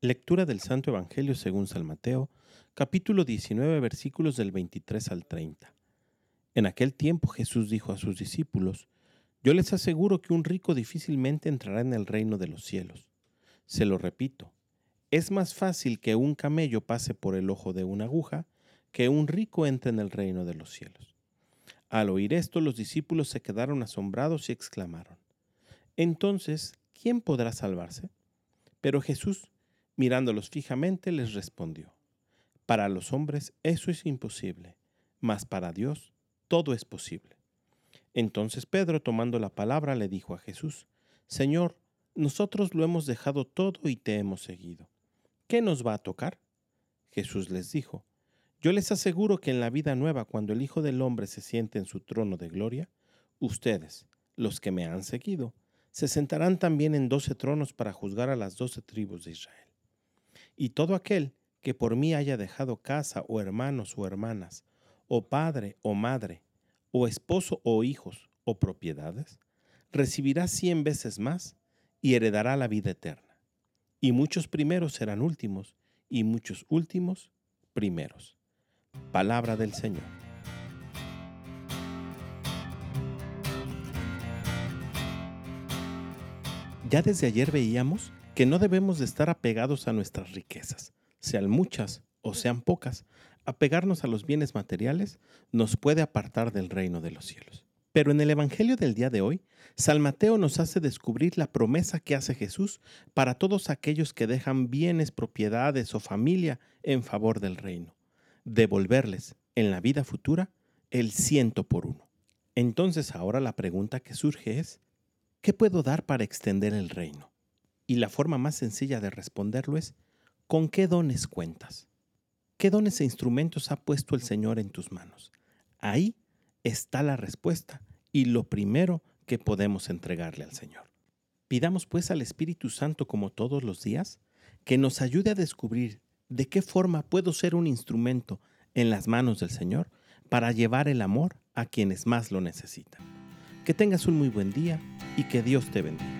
Lectura del Santo Evangelio según San Mateo, capítulo 19, versículos del 23 al 30. En aquel tiempo Jesús dijo a sus discípulos, Yo les aseguro que un rico difícilmente entrará en el reino de los cielos. Se lo repito, es más fácil que un camello pase por el ojo de una aguja que un rico entre en el reino de los cielos. Al oír esto, los discípulos se quedaron asombrados y exclamaron, Entonces, ¿quién podrá salvarse? Pero Jesús, Mirándolos fijamente, les respondió, Para los hombres eso es imposible, mas para Dios todo es posible. Entonces Pedro, tomando la palabra, le dijo a Jesús, Señor, nosotros lo hemos dejado todo y te hemos seguido. ¿Qué nos va a tocar? Jesús les dijo, Yo les aseguro que en la vida nueva, cuando el Hijo del Hombre se siente en su trono de gloria, ustedes, los que me han seguido, se sentarán también en doce tronos para juzgar a las doce tribus de Israel. Y todo aquel que por mí haya dejado casa o hermanos o hermanas, o padre o madre, o esposo o hijos o propiedades, recibirá cien veces más y heredará la vida eterna. Y muchos primeros serán últimos, y muchos últimos primeros. Palabra del Señor. Ya desde ayer veíamos que no debemos de estar apegados a nuestras riquezas, sean muchas o sean pocas. Apegarnos a los bienes materiales nos puede apartar del reino de los cielos. Pero en el Evangelio del día de hoy, San Mateo nos hace descubrir la promesa que hace Jesús para todos aquellos que dejan bienes, propiedades o familia en favor del reino, devolverles en la vida futura el ciento por uno. Entonces ahora la pregunta que surge es, ¿qué puedo dar para extender el reino? Y la forma más sencilla de responderlo es, ¿con qué dones cuentas? ¿Qué dones e instrumentos ha puesto el Señor en tus manos? Ahí está la respuesta y lo primero que podemos entregarle al Señor. Pidamos pues al Espíritu Santo como todos los días que nos ayude a descubrir de qué forma puedo ser un instrumento en las manos del Señor para llevar el amor a quienes más lo necesitan. Que tengas un muy buen día y que Dios te bendiga.